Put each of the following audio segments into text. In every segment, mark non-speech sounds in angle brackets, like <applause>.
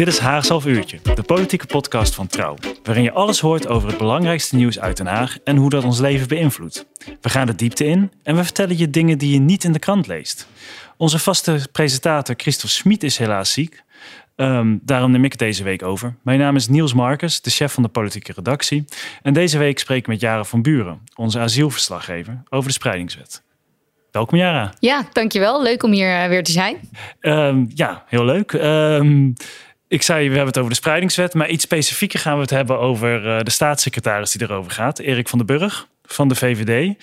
Dit is Haags half uurtje, de politieke podcast van Trouw, waarin je alles hoort over het belangrijkste nieuws uit Den Haag en hoe dat ons leven beïnvloedt. We gaan de diepte in en we vertellen je dingen die je niet in de krant leest. Onze vaste presentator Christophe Smit is helaas ziek. Ehm, daarom neem ik het deze week over. Mijn naam is Niels Marcus, de chef van de politieke redactie. En deze week spreek ik met Jara van Buren, onze asielverslaggever, over de spreidingswet. Welkom Jara. Ja, dankjewel. Leuk om hier eh, weer te zijn. Ehm, ja, heel leuk. Ehm, ik zei, we hebben het over de spreidingswet, maar iets specifieker gaan we het hebben over eh, de staatssecretaris die erover gaat, Erik van den Burg van de VVD.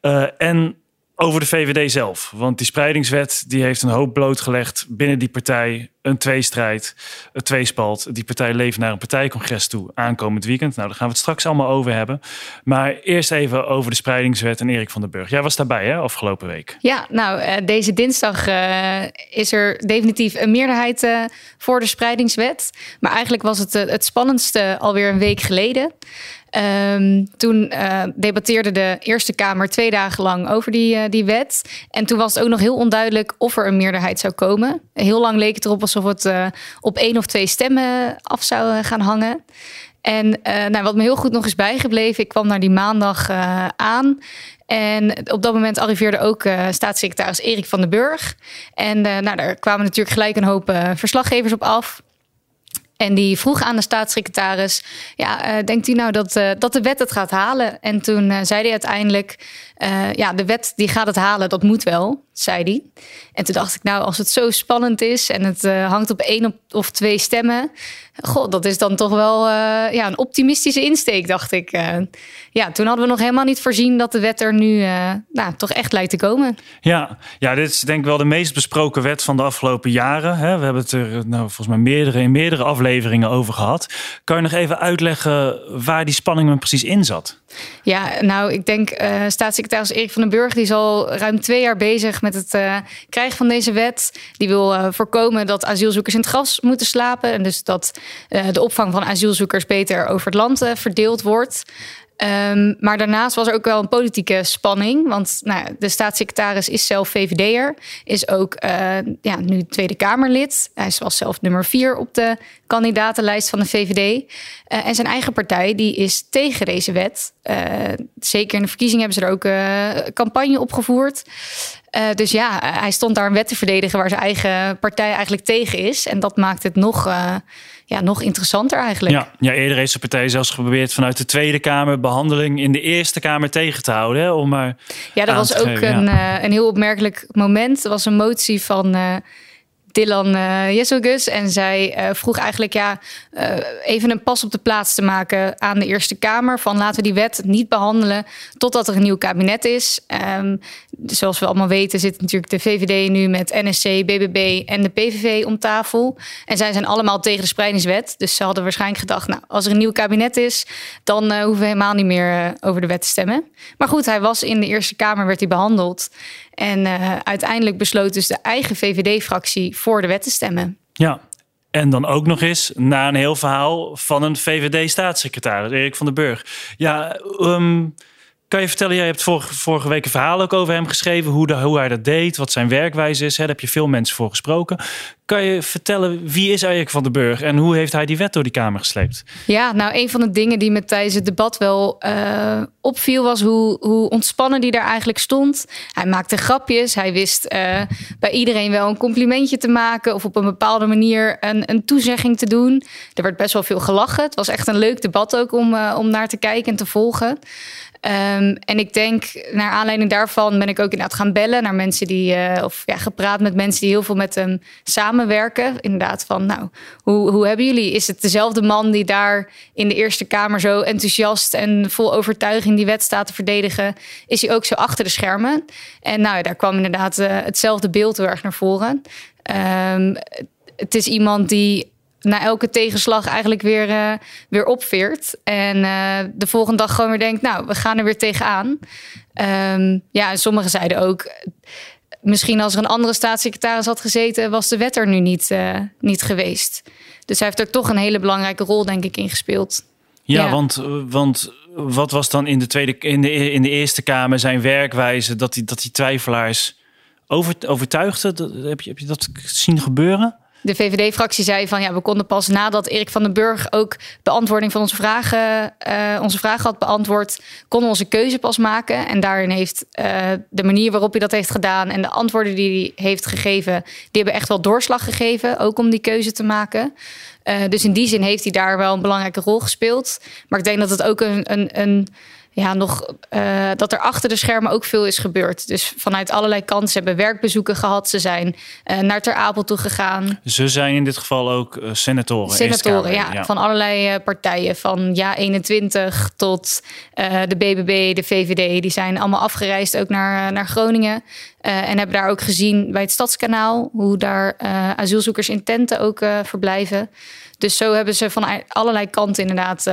Eh, en over de VVD zelf. Want die spreidingswet die heeft een hoop blootgelegd binnen die partij. Een tweestrijd, een tweespalt. Die partij leeft naar een partijcongres toe aankomend weekend. Nou, daar gaan we het straks allemaal over hebben. Maar eerst even over de spreidingswet en Erik van den Burg. Jij was daarbij, hè, afgelopen week? Ja, nou, eh, deze dinsdag uh, is er definitief een meerderheid uh, voor de spreidingswet. Maar eigenlijk was het het spannendste alweer een week geleden. Um, toen uh, debatteerde de Eerste Kamer twee dagen lang over die, uh, die wet. En toen was het ook nog heel onduidelijk of er een meerderheid zou komen. Heel lang leek het erop alsof het uh, op één of twee stemmen af zou gaan hangen. En nou, wat me heel goed nog is bijgebleven, ik kwam naar die maandag aan. En op dat moment arriveerde ook staatssecretaris Erik van den Burg. En nou, daar kwamen natuurlijk gelijk een hoop verslaggevers op af. En die vroeg aan de staatssecretaris: ja, uh, denkt u nou dat, uh, dat de wet het gaat halen? En toen uh, zei hij uiteindelijk: ja, de wet die gaat het halen, dat moet wel, zei hij. En toen dacht ik: nou, als het zo spannend is en het hangt op één of twee stemmen, god, dat is dan toch wel ja, een optimistische insteek, dacht ik. ja, toen hadden we nog helemaal niet voorzien dat de wet er nu nou, toch echt lijkt te komen. Ja, ja, dit is denk ik wel de meest besproken wet van de afgelopen jaren. Hè? We hebben het er nou, volgens mij meerdere in meerdere afleveringen over gehad. Kan je nog even uitleggen waar die spanning precies in zat? Ja, nou, ik denk uh, staatssecretaris Erik van den Burg... die is al ruim twee jaar bezig met het uh, krijgen van deze wet. Die wil uh, voorkomen dat asielzoekers in het gras moeten slapen... en dus dat de opvang van asielzoekers beter over het land verdeeld wordt. Um, maar daarnaast was er ook wel een politieke spanning. Want nou, de staatssecretaris is zelf VVD'er. Is ook uh, ja, nu Tweede Kamerlid. Hij was zelf nummer vier op de kandidatenlijst van de VVD. Uh, en zijn eigen partij die is tegen deze wet. Uh, zeker in de verkiezingen hebben ze er ook campagne opgevoerd. dus ja, hij stond daar een wet te verdedigen waar zijn eigen partij eigenlijk tegen is. En dat maakt het nog ja, nog interessanter eigenlijk. Ja, ja, eerder heeft de partij zelfs geprobeerd vanuit de Tweede Kamer behandeling in de Eerste Kamer tegen te houden. Hè, om maar ja, dat was ook geven, een, ja. uh, een heel opmerkelijk moment. Er was een motie van. Uh, Dylan uh, En zij uh, vroeg eigenlijk ja, uh, even een pas op de plaats te maken aan de Eerste Kamer. Van laten we die wet niet behandelen totdat er een nieuw kabinet is. Um, zoals we allemaal weten zit natuurlijk de VVD nu met NSC, BBB en de PVV om tafel. En zij zijn allemaal tegen de spreidingswet. Dus ze hadden waarschijnlijk gedacht, nou, als er een nieuw kabinet is, dan hoeven we helemaal niet meer over de wet te stemmen. Maar goed, hij was in de Eerste Kamer, werd hij behandeld. En uh, uiteindelijk besloot dus de eigen VVD-fractie voor de wet te stemmen. Ja, en dan ook nog eens na een heel verhaal van een VVD-staatssecretaris, Erik van den Burg. Ja, um, kan je vertellen, jij hebt vorige, vorige week een verhaal ook over hem geschreven, hoe, de, hoe hij dat deed, wat zijn werkwijze is. Daar heb je veel mensen voor gesproken. Kan je vertellen, wie is Erik van den Burg en hoe heeft hij die wet door die Kamer gesleept? Ja, nou, een van de dingen die me tijdens het debat wel uh, opviel, was hoe, hoe ontspannen die daar eigenlijk stond. Hij maakte grapjes, hij wist uh, bij iedereen wel een complimentje te maken of op een bepaalde manier een, een toezegging te doen. Er werd best wel veel gelachen. Het was echt een leuk debat ook om, uh, om naar te kijken en te volgen. Um, en ik denk, naar aanleiding daarvan ben ik ook inderdaad gaan bellen naar mensen die, uh, of ja, gepraat met mensen die heel veel met hem samenwerken. Inderdaad, van nou, hoe, hoe hebben jullie? Is het dezelfde man die daar in de Eerste Kamer zo enthousiast en vol overtuiging die wet staat te verdedigen? Is hij ook zo achter de schermen? En nou, daar kwam inderdaad uh, hetzelfde beeld heel erg naar voren. Um, het is iemand die na elke tegenslag eigenlijk weer, uh, weer opveert. En uh, de volgende dag gewoon weer denkt, nou, we gaan er weer tegenaan. Um, ja, en sommigen zeiden ook, misschien als er een andere staatssecretaris had gezeten, was de wet er nu niet, uh, niet geweest. Dus hij heeft er toch een hele belangrijke rol, denk ik, in gespeeld. Ja, ja. Want, want wat was dan in de, tweede, in, de, in de Eerste Kamer zijn werkwijze dat die, dat die twijfelaars over, overtuigde? Heb je, heb je dat zien gebeuren? De VVD-fractie zei van ja, we konden pas nadat Erik van den Burg ook beantwoording van onze vragen, uh, onze vragen had beantwoord, konden onze keuze pas maken. En daarin heeft uh, de manier waarop hij dat heeft gedaan en de antwoorden die hij heeft gegeven, die hebben echt wel doorslag gegeven, ook om die keuze te maken. Uh, dus in die zin heeft hij daar wel een belangrijke rol gespeeld. Maar ik denk dat het ook een, een, een ja, nog uh, dat er achter de schermen ook veel is gebeurd. Dus vanuit allerlei kanten ze hebben werkbezoeken gehad. Ze zijn uh, naar Ter Apel toe gegaan. Ze zijn in dit geval ook uh, senatoren. Senatoren, ja, ja, Van allerlei partijen. Van Ja 21 tot de BBB, de VVD. Die zijn allemaal afgereisd ook naar, naar Groningen. en hebben daar ook gezien bij het Stadskanaal... hoe daar asielzoekers in tenten ook verblijven. Dus zo hebben ze van allerlei kanten inderdaad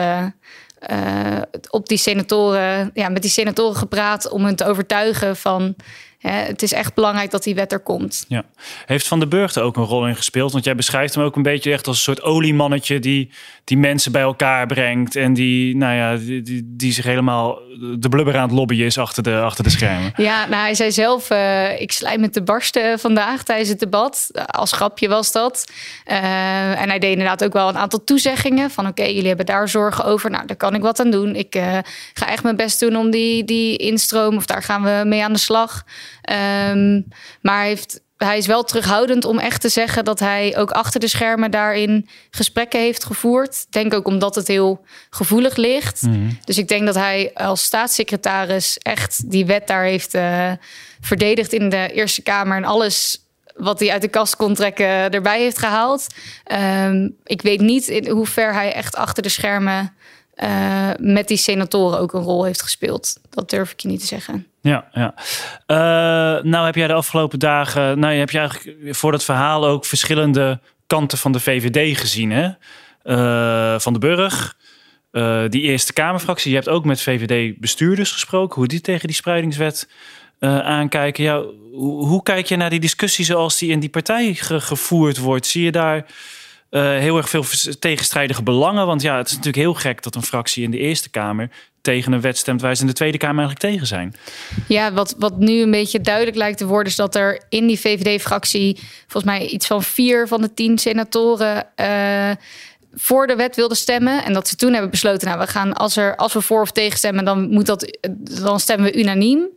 op die senatoren, ja, met die senatoren gepraat om hen te overtuigen van het is echt belangrijk dat die wet er komt. Ja. Heeft Van der Burg er ook een rol in gespeeld? Want jij beschrijft hem ook een beetje echt als een soort oliemannetje die, die mensen bij elkaar brengt. En die, nou ja, die, die, die zich helemaal de blubber aan het lobbyen is achter de, achter de schermen. <laughs> Ja, nou, hij zei zelf: uh, ik slijm met de barsten vandaag tijdens het debat. Als grapje was dat. Uh, en hij deed inderdaad ook wel een aantal toezeggingen. Van oké, okay, jullie hebben daar zorgen over. Nou, daar kan ik wat aan doen. Ik uh, ga echt mijn best doen om die, die instroom, of daar gaan we mee aan de slag. Um, maar hij, heeft, hij is wel terughoudend om echt te zeggen dat hij ook achter de schermen daarin gesprekken heeft gevoerd. Denk ook omdat het heel gevoelig ligt. Mm -hmm. Dus ik denk dat hij als staatssecretaris echt die wet daar heeft uh, verdedigd in de Eerste Kamer en alles wat hij uit de kast kon trekken erbij heeft gehaald. Um, ik weet niet in hoe ver hij echt achter de schermen uh, met die senatoren ook een rol heeft gespeeld. Dat durf ik je niet te zeggen. Ja, ja. Uh, nou heb jij de afgelopen dagen, nou heb je eigenlijk voor dat verhaal ook verschillende kanten van de VVD gezien, hè? Uh, van de Burg, uh, die Eerste Kamerfractie. Je hebt ook met VVD-bestuurders gesproken, hoe die tegen die spreidingswet aankijken. Ja, hoe, kijk je naar die discussie zoals die in die partij ge gevoerd wordt? Zie je daar heel erg veel tegenstrijdige belangen. Want ja, het is natuurlijk heel gek dat een fractie in de Eerste Kamer tegen een wet stemt waar ze in de Tweede Kamer eigenlijk tegen zijn. Ja, wat, wat nu een beetje duidelijk lijkt te worden, is dat er in die VVD-fractie volgens mij iets van vier van de tien senatoren. Uh, voor de wet wilden stemmen. En dat ze toen hebben besloten, nou, we gaan als, er, als we voor of tegen stemmen, dan, moet dat, dan stemmen we unaniem.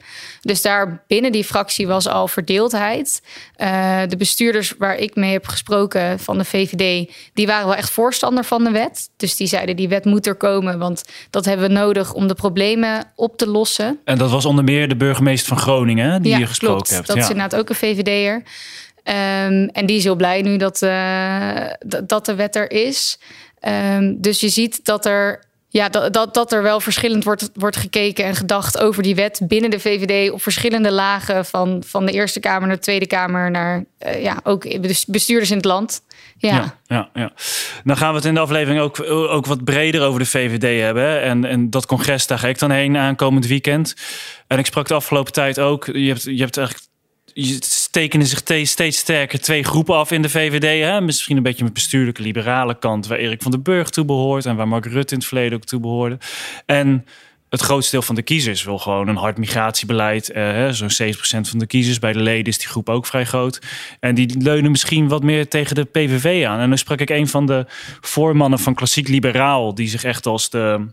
Dus daar binnen die fractie was al verdeeldheid. Uh, de bestuurders waar ik mee heb gesproken van de VVD, die waren wel echt voorstander van de wet. Dus die zeiden, die wet moet er komen, want dat hebben we nodig om de problemen op te lossen. En dat was onder meer de burgemeester van Groningen, die ja, je gesproken klopt. hebt. Dat is inderdaad ook een VVD'er. Um, en die is heel blij nu dat, uh, dat de wet er is. Um, dus je ziet dat er, ja, dat, dat, dat er wel verschillend wordt, wordt gekeken en gedacht over die wet binnen de VVD op verschillende lagen van, van de Eerste Kamer naar de Tweede Kamer naar uh, ja, ook bestuurders in het land. Ja. ja. Ja, ja, Dan gaan we het in de aflevering ook, ook wat breder over de VVD hebben. En, en dat congres, daar ga ik dan heen aankomend weekend. En ik sprak de afgelopen tijd ook. Je hebt, je hebt eigenlijk tekenen zich steeds sterker twee groepen af in de VVD. Hè? Misschien een beetje met bestuurlijke liberale kant, waar Erik van den Burg toe behoort en waar Mark Rutte in het verleden ook toe behoorde. En het grootste deel van de kiezers wil gewoon een hard migratiebeleid. Eh, Zo'n 70% van de kiezers bij de leden is die groep ook vrij groot. En die leunen misschien wat meer tegen de PVV aan. En dan sprak ik een van de voormannen van klassiek liberaal, die zich echt als de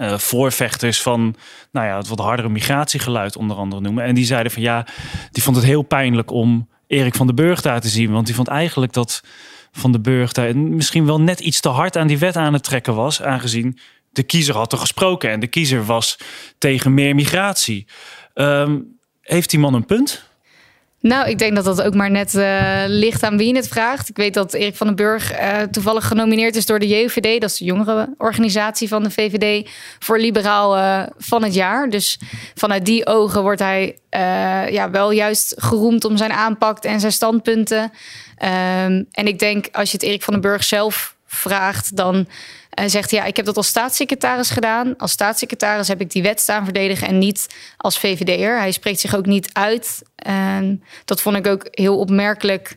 uh, voorvechters van nou ja, het wat hardere migratiegeluid onder andere noemen. En die zeiden van ja, die vond het heel pijnlijk om Erik van den Burg daar te zien. Want die vond eigenlijk dat Van den Burg daar misschien wel net iets te hard aan die wet aan het trekken was. Aangezien de kiezer had er gesproken en de kiezer was tegen meer migratie. Um, heeft die man een punt? Nou, ik denk dat dat ook maar net uh, ligt aan wie je het vraagt. Ik weet dat Erik van den Burg uh, toevallig genomineerd is door de JVD. Dat is de jongere organisatie van de VVD. Voor liberaal uh, van het jaar. Dus vanuit die ogen wordt hij ja, wel juist geroemd om zijn aanpak en zijn standpunten. Um, en ik denk als je het Erik van den Burg zelf vraagt, dan en zegt ja, ik heb dat als staatssecretaris gedaan. Als staatssecretaris heb ik die wet staan verdedigen en niet als VVD'er. Hij spreekt zich ook niet uit. En dat vond ik ook heel opmerkelijk.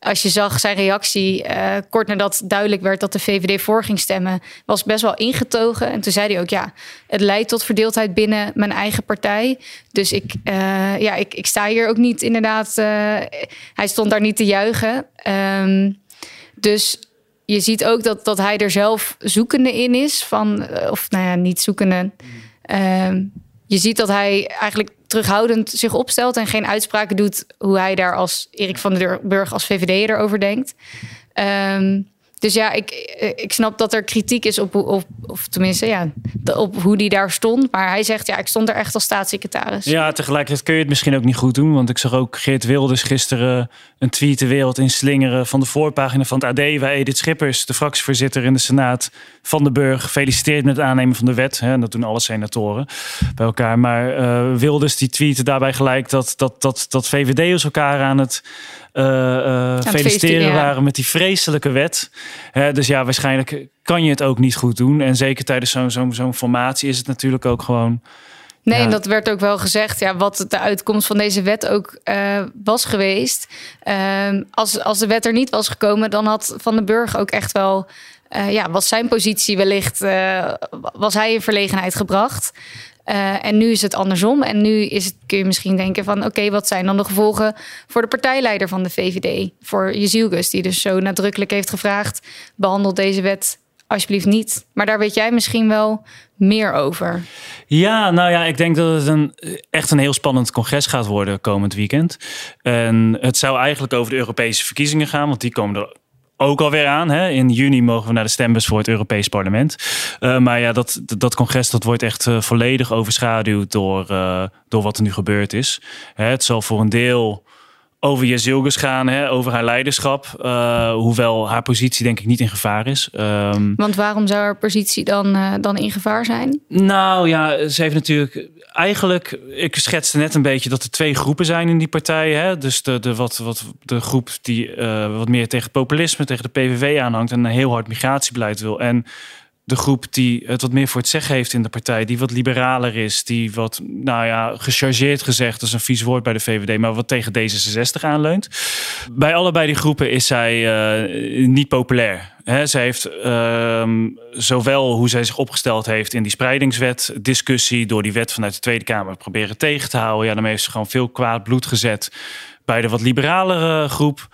Als je zag zijn reactie uh, kort nadat duidelijk werd dat de VVD voor ging stemmen, was best wel ingetogen. En toen zei hij ook: Ja, het leidt tot verdeeldheid binnen mijn eigen partij. Dus ik, uh, ja, ik, ik sta hier ook niet inderdaad. Uh, hij stond daar niet te juichen. Um, dus je ziet ook dat, dat hij er zelf zoekende in is. Van, eh, of nou ja, niet zoekende. Uh, je ziet dat hij eigenlijk terughoudend zich opstelt en geen uitspraken doet hoe hij daar als Erik van der Burg als VVD erover denkt. Um, dus ja, ik, ik snap dat er kritiek is op, op of tenminste, ja, op hoe die daar stond. Maar hij zegt, ja, ik stond er echt als staatssecretaris. Ja, tegelijkertijd kun je het misschien ook niet goed doen. Want ik zag ook Geert Wilders gisteren een tweet de wereld inslingeren van de voorpagina van het AD. Waar Edith Schippers, de fractievoorzitter in de Senaat van de Burg, feliciteert met het aannemen van de wet. Hè, en dat doen alle senatoren bij elkaar. Maar uh, Wilders die tweette daarbij gelijk dat, dat, dat, dat VVD'ers elkaar aan het uh, feliciteren waren met die vreselijke wet. dus ja, waarschijnlijk kan je het ook niet goed doen. En zeker tijdens zo'n zo'n zo'n formatie is het natuurlijk ook gewoon. Nee, en dat werd ook wel gezegd, ja, wat de uitkomst van deze wet ook uh, was geweest. Uh, als, als de wet er niet was gekomen, dan had Van den Burg ook echt wel. Uh, ja, was zijn positie wellicht. was hij in verlegenheid gebracht. Uh, en nu is het andersom. En nu is het, kun je misschien denken van... oké, wat zijn dan de gevolgen voor de partijleider van de VVD? Voor Jezielgus, die dus zo nadrukkelijk heeft gevraagd... behandel deze wet alsjeblieft niet. Maar daar weet jij misschien wel meer over. Ja, nou ja, ik denk dat het een, echt een heel spannend congres gaat worden komend weekend. En het zou eigenlijk over de Europese verkiezingen gaan, want die komen er ook alweer aan. Hè? In juni mogen we naar de stembus voor het Europees Parlement. Uh, maar ja, dat, dat congres dat wordt echt uh, volledig overschaduwd door, uh, door wat er nu gebeurd is. Hè, het zal voor een deel over Jezilgus gaan, hè, over haar leiderschap. Uh, hoewel haar positie denk ik niet in gevaar is. Um, Want waarom zou haar positie dan, uh, dan in gevaar zijn? Nou ja, ze heeft natuurlijk eigenlijk... Ik schetste net een beetje dat er twee groepen zijn in die partij. Hè? Dus de, de, wat, wat, de groep die uh, wat meer tegen populisme, tegen de PVV aanhangt... en een heel hard migratiebeleid wil. En de groep die het wat meer voor het zeggen heeft in de partij, die wat liberaler is, die wat, nou ja, gechargeerd gezegd, dat is een vies woord bij de VVD, maar wat tegen D66 aanleunt. Bij allebei die groepen is zij uh, niet populair. He, zij heeft uh, zowel hoe zij zich opgesteld heeft in die spreidingswet discussie, door die wet vanuit de Tweede Kamer proberen tegen te houden. Ja, daarmee heeft ze gewoon veel kwaad bloed gezet bij de wat liberalere groep.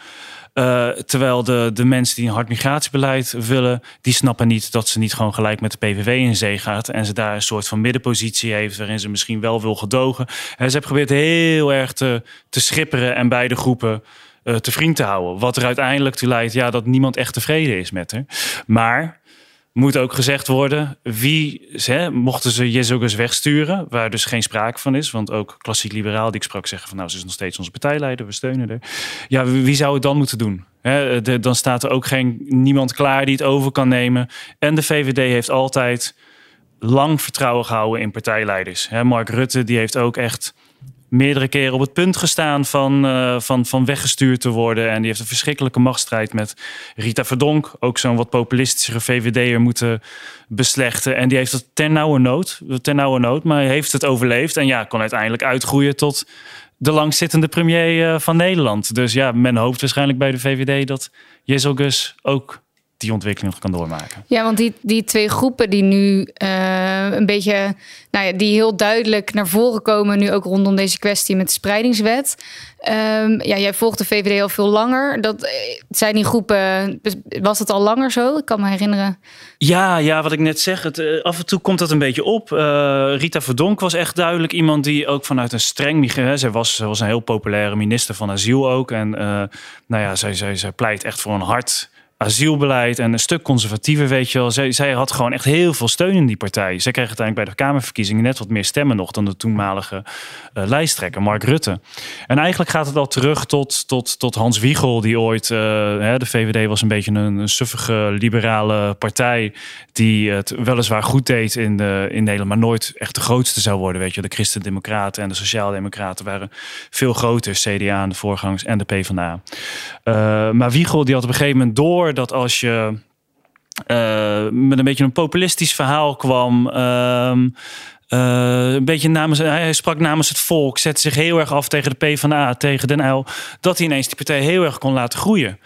Uh, terwijl de, de mensen die een hard migratiebeleid willen, die snappen niet dat ze niet gewoon gelijk met de PVV in zee gaat. En ze daar een soort van middenpositie heeft waarin ze misschien wel wil gedogen. En ze heeft geprobeerd heel erg te, te schipperen en beide groepen uh, te vriend te houden. Wat er uiteindelijk toe leidt ja, dat niemand echt tevreden is met haar. Maar moet ook gezegd worden, wie hè, mochten ze Jezus wegsturen, waar dus geen sprake van is, want ook klassiek liberaal die ik sprak zeggen van nou ze is nog steeds onze partijleider, we steunen haar. Ja, wie zou het dan moeten doen? De, dan staat er ook geen niemand klaar die het over kan nemen. En de VVD heeft altijd lang vertrouwen gehouden in partijleiders. He, Mark Rutte die heeft ook echt meerdere keren op het punt gestaan van, uh, van, van weggestuurd te worden. En die heeft een verschrikkelijke machtsstrijd met Rita Verdonk, ook zo'n wat populistische VVD'er, moeten beslechten. En die heeft het ten nauwe nood, ten nauwe nood, maar heeft het overleefd. En ja, kon uiteindelijk uitgroeien tot de langzittende premier uh, van Nederland. Dus ja, men hoopt waarschijnlijk bij de VVD dat Jezelgus ook die ontwikkeling nog kan doormaken. Ja, want die, die twee groepen die nu uh, een beetje, nou ja, die heel duidelijk naar voren komen, nu ook rondom deze kwestie met de spreidingswet. Um, ja, jij volgt de VVD al veel langer. Dat eh, zijn die groepen, was het al langer zo? Ik kan me herinneren. Ja, ja, wat ik net zeg, het, uh, af en toe komt dat een beetje op. Uh, Rita Verdonk was echt duidelijk iemand die ook vanuit een streng migratie. Zij was, was een heel populaire minister van asiel ook. En nou ja, zij, zij, zij pleit echt voor een hard asielbeleid en een stuk conservatiever, weet je wel. Zij, zij had gewoon echt heel veel steun in die partij. Zij kreeg uiteindelijk bij de Kamerverkiezingen net wat meer stemmen nog dan de toenmalige uh, lijsttrekker, Mark Rutte. En eigenlijk gaat het al terug tot, tot, tot Hans Wiegel, die ooit, uh, hè, de VVD was een beetje een, suffige liberale partij, die het weliswaar goed deed in, in Nederland, maar nooit echt de grootste zou worden, weet je. De Christen-Democraten en de Sociaaldemocraten waren veel groter, CDA en de voorgangers en de PvdA. Uh, maar Wiegel, die had op een gegeven moment door dat als je uh, met een beetje een populistisch verhaal kwam. Uh, uh, een beetje namens, hij sprak namens het volk, zette zich heel erg af tegen de PvdA, tegen Den Uyl, dat hij ineens die partij heel erg kon laten groeien.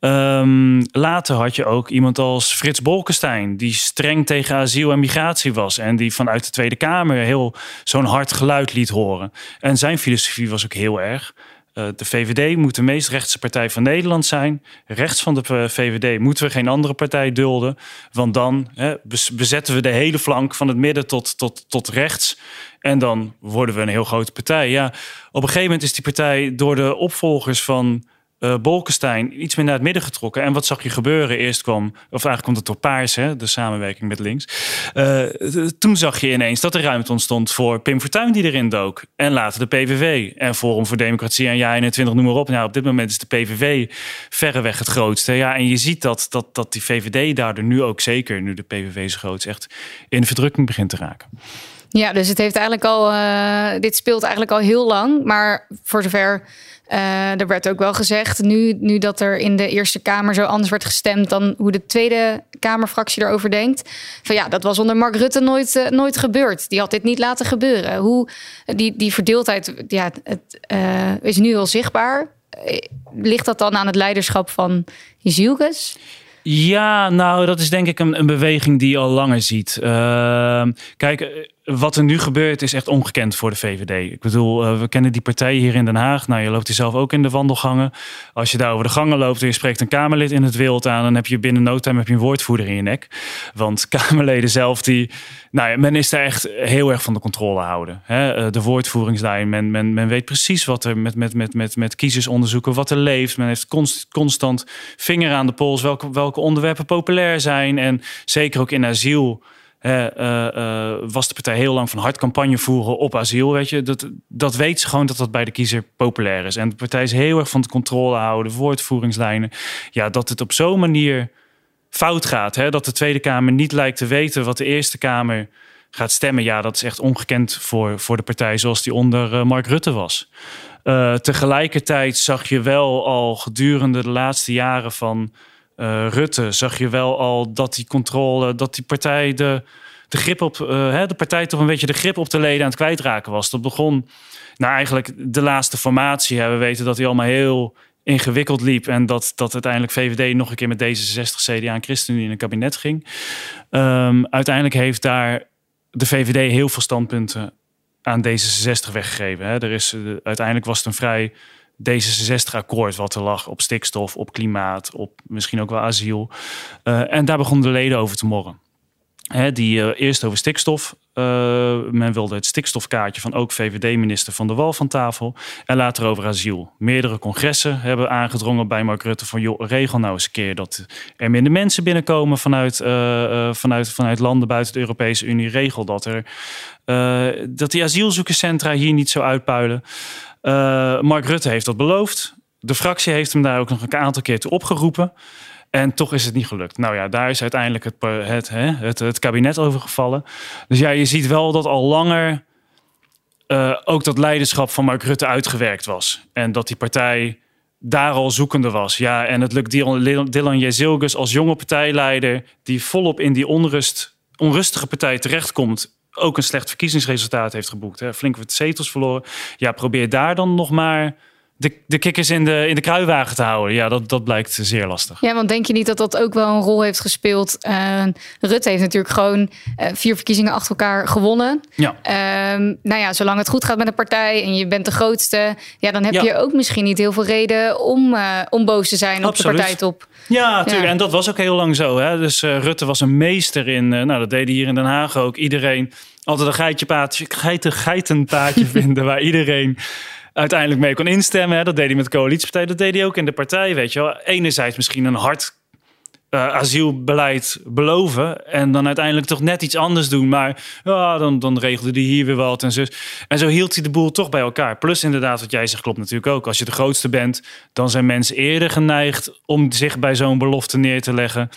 Um, later had je ook iemand als Frits Bolkestein, die streng tegen asiel en migratie was en die vanuit de Tweede Kamer heel zo'n hard geluid liet horen. En zijn filosofie was ook heel erg. Uh, de VVD moet de meest rechtse partij van Nederland zijn. Rechts van de VVD moeten we geen andere partij dulden. Want dan hè, bezetten we de hele flank van het midden tot, tot, tot rechts. En dan worden we een heel grote partij. Ja, op een gegeven moment is die partij door de opvolgers van uh, Bolkestein iets meer naar het midden getrokken. En wat zag je gebeuren? Eerst kwam, of eigenlijk komt het door Paars, hè, de samenwerking met links. Uh, toen zag je ineens dat er ruimte ontstond voor Pim Fortuyn die erin dook. En later de PVV en Forum voor Democratie en Ja 21, noem maar op. Nou, op dit moment is de PVV verreweg het grootste. Ja, en je ziet dat, dat, dat die VVD daardoor nu ook zeker, nu de PVV zo groot echt in verdrukking begint te raken. Ja, dus het heeft eigenlijk al, uh, dit speelt eigenlijk al heel lang. Maar voor zover uh, er werd ook wel gezegd, nu, nu dat er in de Eerste Kamer zo anders werd gestemd dan hoe de Tweede Kamerfractie erover denkt. Van ja, dat was onder Mark Rutte nooit, uh, nooit gebeurd. Die had dit niet laten gebeuren. Hoe die, die verdeeldheid ja, het, uh, is nu al zichtbaar. Ligt dat dan aan het leiderschap van Jezielkes? Ja, nou, dat is denk ik een, een beweging die je al langer ziet. Uh, kijk, wat er nu gebeurt is echt ongekend voor de VVD. Ik bedoel, uh, we kennen die partij hier in Den Haag. Nou, je loopt hier zelf ook in de wandelgangen. Als je daar over de gangen loopt en je spreekt een Kamerlid in het wild aan... dan heb je binnen no time heb je een woordvoerder in je nek. Want <laughs> Kamerleden zelf, die, nou ja, men is daar echt heel erg van de controle houden. Hè? De woordvoeringslijn, men, men, men weet precies wat er met, met, met, met, met kiezersonderzoeken, wat er leeft. Men heeft const, constant vinger aan de pols welke, welke onderwerpen populair zijn. En zeker ook in asiel uh, uh, was de partij heel lang van hard campagne voeren op asiel. Weet je, dat, dat weet ze gewoon dat dat bij de kiezer populair is. En de partij is heel erg van de controle houden, woordvoeringslijnen. Ja, dat het op zo'n manier fout gaat. Dat de Tweede Kamer niet lijkt te weten wat de Eerste Kamer gaat stemmen. Ja, dat is echt ongekend voor, voor de partij zoals die onder Mark Rutte was. tegelijkertijd zag je wel al gedurende de laatste jaren van Rutte zag je wel al dat die controle, dat die partij de, de grip op, uh, hè, de partij toch een beetje de grip op de leden aan het kwijtraken was. Dat begon nou eigenlijk de laatste formatie. Hè. We weten dat hij allemaal heel ingewikkeld liep en dat, dat uiteindelijk VVD nog een keer met D66, CDA en ChristenUnie in een kabinet ging. Um, uiteindelijk heeft daar de VVD heel veel standpunten aan D66 weggegeven. Hè. Er is, uiteindelijk was het een vrij D66-akkoord wat er lag op stikstof, op klimaat, op misschien ook wel asiel. Uh, en daar begonnen de leden over te morren. Hè, die uh, eerst over stikstof. Uh, men wilde het stikstofkaartje van ook VVD-minister Van der Wal van tafel. En later over asiel. Meerdere congressen hebben aangedrongen bij Mark Rutte van... joh, regel nou eens een keer dat er minder mensen binnenkomen... vanuit, vanuit, vanuit landen buiten de Europese Unie. Regel dat, er, dat die asielzoekerscentra hier niet zo uitpuilen. Uh, Mark Rutte heeft dat beloofd. De fractie heeft hem daar ook nog een aantal keer toe opgeroepen. En toch is het niet gelukt. Nou ja, daar is uiteindelijk het, het, het, het kabinet over gevallen. Dus ja, je ziet wel dat al langer uh, ook dat leiderschap van Mark Rutte uitgewerkt was. En dat die partij daar al zoekende was. Ja, en het lukt Dylan Jezilgus als jonge partijleider... die volop in die onrust, onrustige partij terechtkomt ook een slecht verkiezingsresultaat heeft geboekt. Hè. Flink wat zetels verloren. Ja, probeer daar dan nog maar de, de kikkers in de, in de kruiwagen te houden. Ja, dat, dat blijkt zeer lastig. Ja, want denk je niet dat dat ook wel een rol heeft gespeeld? Uh, Rutte heeft natuurlijk gewoon uh, vier verkiezingen achter elkaar gewonnen. Ja. Uh, nou ja, zolang het goed gaat met een partij en je bent de grootste... ja, dan heb ja. je ook misschien niet heel veel reden om, uh, om boos te zijn Absoluut. op de partijtop. Ja, natuurlijk. Ja. En dat was ook heel lang zo. Hè? Dus Rutte was een meester in... nou, dat deden hier in Den Haag ook. Iedereen altijd een geitje geiten, <laughs> vinden... waar iedereen uiteindelijk mee kon instemmen. Hè. Dat deed hij met de coalitiepartij, dat deed hij ook in de partij, weet je wel. Enerzijds misschien een hard uh, asielbeleid beloven en dan uiteindelijk toch net iets anders doen. Maar dan, dan regelde hij hier weer wat en zo. En zo hield hij de boel toch bij elkaar. Plus inderdaad, wat jij zegt klopt natuurlijk ook. Als je de grootste bent, dan zijn mensen eerder geneigd om zich bij zo'n belofte neer te leggen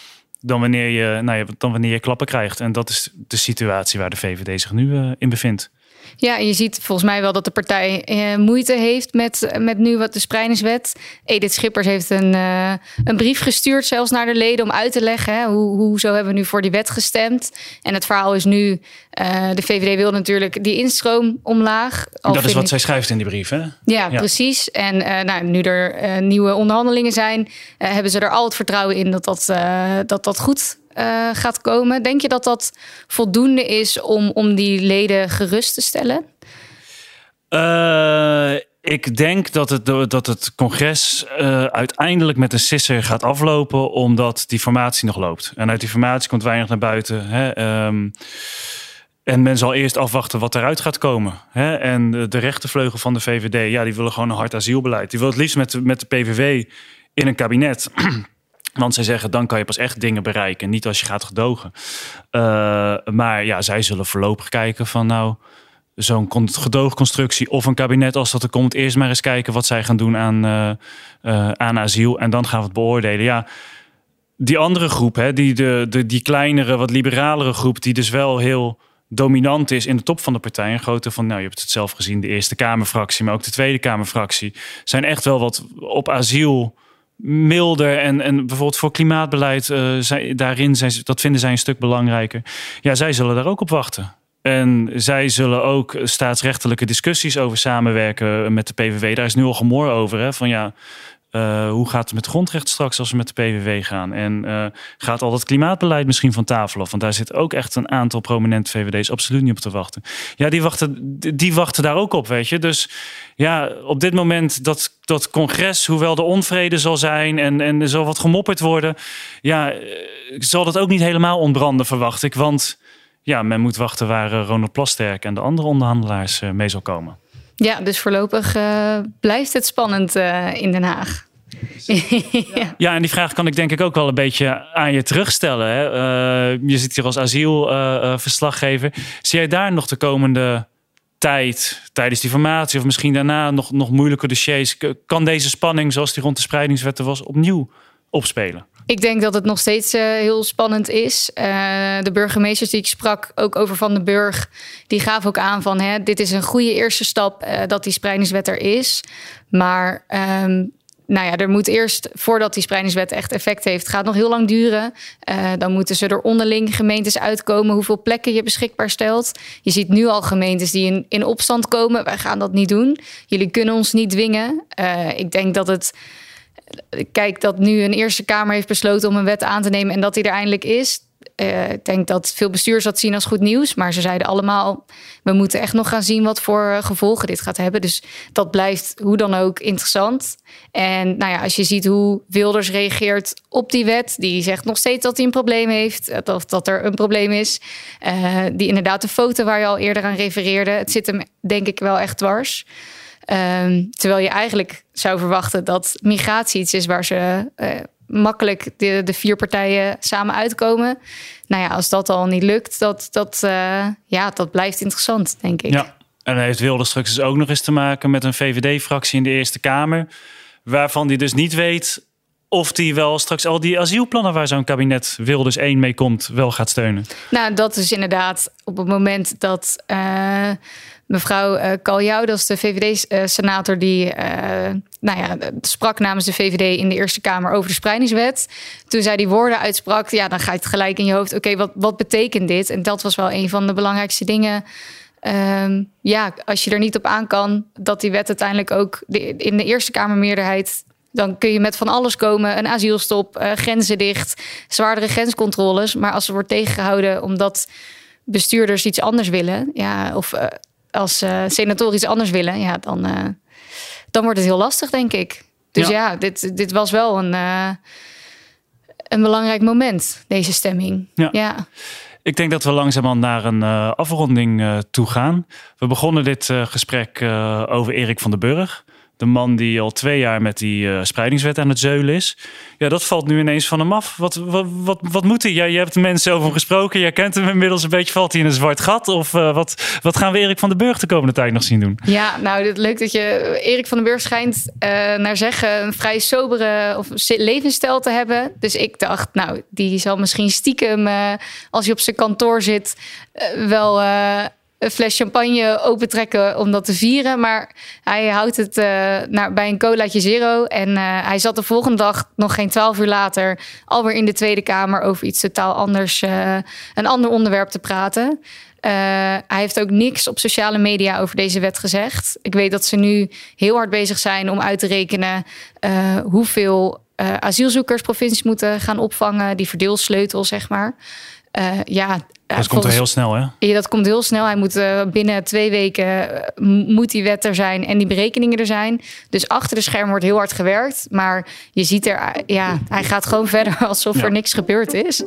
dan wanneer je, nou ja, dan wanneer je klappen krijgt. En dat is de situatie waar de VVD zich nu uh, in bevindt. Ja, je ziet volgens mij wel dat de partij eh, moeite heeft met, met nu wat de spreidingswet. Edith Schippers heeft een, uh, een brief gestuurd, zelfs naar de leden, om uit te leggen hè, hoe, hoe zo hebben we nu voor die wet gestemd. En het verhaal is nu, uh, de VVD wil natuurlijk die instroom omlaag. Dat is wat zij schrijft in die brief, hè? Ja, precies. En nou, nu er nieuwe onderhandelingen zijn, hebben ze er al het vertrouwen in dat dat, dat, dat goed uh, gaat komen. Denk je dat dat voldoende is om, om die leden gerust te stellen? Uh, ik denk dat het, dat het congres uh, uiteindelijk met een sisser gaat aflopen, omdat die formatie nog loopt. En uit die formatie komt weinig naar buiten. Hè? Um, en men zal eerst afwachten wat eruit gaat komen. Hè? En de, de rechtervleugel van de VVD, ja, die willen gewoon een hard asielbeleid. Die wil het liefst met, met de PVV in een kabinet. <clears throat> Want zij zeggen, dan kan je pas echt dingen bereiken. Niet als je gaat gedogen. Uh, maar ja, zij zullen voorlopig kijken van nou... zo'n gedoogconstructie of een kabinet als dat er komt... eerst maar eens kijken wat zij gaan doen aan, uh, uh, aan asiel. En dan gaan we het beoordelen. Ja, die andere groep, hè, die, de, de, die kleinere, wat liberalere groep... die dus wel heel dominant is in de top van de partij. Een grote van, nou je hebt het zelf gezien... de Eerste Kamerfractie, maar ook de Tweede Kamerfractie... zijn echt wel wat op asiel milder en, en bijvoorbeeld voor klimaatbeleid, zij, daarin zijn dat vinden zij een stuk belangrijker. Ja, zij zullen daar ook op wachten. En zij zullen ook staatsrechtelijke discussies over samenwerken met de PVV. Daar is nu al gemor over. Hè? Van ja, uh, hoe gaat het met grondrecht straks als we met de PVV gaan? En uh, gaat al dat klimaatbeleid misschien van tafel af? Want daar zit ook echt een aantal prominente VVD's absoluut niet op te wachten. Ja, die wachten, die wachten daar ook op, weet je. Dus ja, op dit moment dat, dat congres, hoewel de onvrede zal zijn en, en er zal wat gemopperd worden, ja, eh, zal dat ook niet helemaal ontbranden, verwacht ik. Want ja, men moet wachten waar Ronald Plasterk en de andere onderhandelaars mee zal komen. Ja, dus voorlopig uh, blijft het spannend uh, in Den Haag. <laughs> ja. ja, en die vraag kan ik denk ik ook wel een beetje aan je terugstellen. Hè? Uh, je zit hier als asielverslaggever. Zie jij daar nog de komende tijd, tijdens die formatie of misschien daarna nog, nog moeilijke dossiers, kan deze spanning zoals die rond de spreidingswetten was opnieuw opspelen? Ik denk dat het nog steeds uh, heel spannend is. Uh, de burgemeesters die ik sprak, ook over Van den Burg, die gaven ook aan van hè, dit is een goede eerste stap uh, dat die spreidingswet er is. Maar um, nou ja, er moet eerst, voordat die spreidingswet echt effect heeft, gaat nog heel lang duren. Dan moeten ze er onderling gemeentes uitkomen hoeveel plekken je beschikbaar stelt. Je ziet nu al gemeentes die in, in opstand komen. Wij gaan dat niet doen. Jullie kunnen ons niet dwingen. Ik denk dat het kijk dat nu een Eerste Kamer heeft besloten om een wet aan te nemen en dat die er eindelijk is. Uh, ik denk dat veel bestuurders dat zien als goed nieuws. Maar ze zeiden allemaal: we moeten echt nog gaan zien wat voor gevolgen dit gaat hebben. Dus dat blijft hoe dan ook interessant. En nou ja, als je ziet hoe Wilders reageert op die wet, die zegt nog steeds dat hij een probleem heeft, of dat er een probleem is. Die inderdaad de foto waar je al eerder aan refereerde, het zit hem denk ik wel echt dwars. Um, terwijl je eigenlijk zou verwachten dat migratie iets is waar ze uh, makkelijk de, de, vier partijen samen uitkomen. Nou ja, als dat al niet lukt, dat, dat, uh, ja, dat blijft interessant, denk ik. Ja, en dan heeft Wilders straks dus ook nog eens te maken met een VVD-fractie in de Eerste Kamer. Waarvan die dus niet weet of die wel straks al die asielplannen waar zo'n kabinet Wilders één mee komt, wel gaat steunen. Nou, dat is inderdaad op het moment dat uh, mevrouw uh, Kaljou, dat is de VVD-senator die uh, nou ja, sprak namens de VVD in de Eerste Kamer over de spreidingswet. Toen zij die woorden uitsprak, ja, dan gaat het gelijk in je hoofd. Oké, wat, wat betekent dit? En dat was wel een van de belangrijkste dingen. Um, ja, als je er niet op aan kan dat die wet uiteindelijk ook in de Eerste Kamermeerderheid dan kun je met van alles komen. Een asielstop, uh, grenzen dicht, zwaardere grenscontroles. Maar als er wordt tegengehouden omdat bestuurders iets anders willen, ja, of als uh, senatoren iets anders willen, ja, dan, dan wordt het heel lastig, denk ik. Dus ja, ja dit, dit was wel een, een belangrijk moment, deze stemming. Ja. ja. Ik denk dat we langzaam naar een afronding toe gaan. We begonnen dit gesprek over Erik van den Burg de man die al twee jaar met die uh, spreidingswet aan het zeulen is. Ja, dat valt nu ineens van hem af. Wat, wat, wat, moet hij? Je hebt mensen over hem gesproken. Jij kent hem inmiddels een beetje. Valt hij in een zwart gat? Of uh, wat, wat gaan we Erik van den Burg de komende tijd nog zien doen? Ja, nou, leuk dat je... Erik van den Burg schijnt uh, naar zeggen een vrij sobere of levensstijl te hebben. Dus ik dacht, nou, die zal misschien stiekem... als hij op zijn kantoor zit, wel een fles champagne opentrekken om dat te vieren. Maar hij houdt het uh, naar, bij een colaatje zero. En uh, hij zat de volgende dag, nog geen twaalf uur later, alweer in de Tweede Kamer over iets totaal anders, uh, een ander onderwerp te praten. hij heeft ook niks op sociale media over deze wet gezegd. Ik weet dat ze nu heel hard bezig zijn om uit te rekenen hoeveel asielzoekers provincies moeten gaan opvangen. Die verdeelsleutel, zeg maar. ja, dat komt er heel snel, hè? Ja, dat komt heel snel. Hij moet uh, binnen twee weken uh, moet die wet er zijn en die berekeningen er zijn. Dus achter de scherm wordt heel hard gewerkt. Maar je ziet er, ja, hij gaat gewoon <laughs> verder alsof ja. er niks gebeurd is.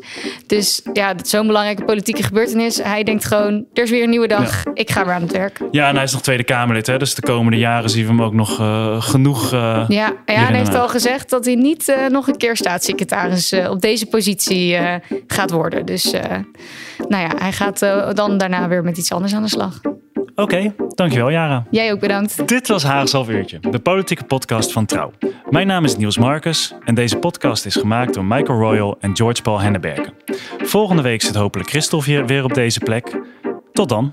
Dus ja, zo'n belangrijke politieke gebeurtenis. Hij denkt gewoon, er is weer een nieuwe dag. Ja. Ik ga weer aan het werk. Ja, en hij is nog Tweede Kamerlid, hè? Dus de komende jaren zien we hem ook nog uh, genoeg. ja, ja hij heeft al gezegd dat hij niet nog een keer staatssecretaris op deze positie gaat worden. Dus nou ja, hij gaat uh, dan daarna weer met iets anders aan de slag. Oké, okay, dankjewel Jara. Jij ook bedankt. Dit was Haags half uurtje, de politieke podcast van Trouw. Mijn naam is Niels Marcus en deze podcast is gemaakt door Michael Royal en George Paul Hennebergen. Volgende week zit hopelijk Christophe weer op deze plek. Tot dan.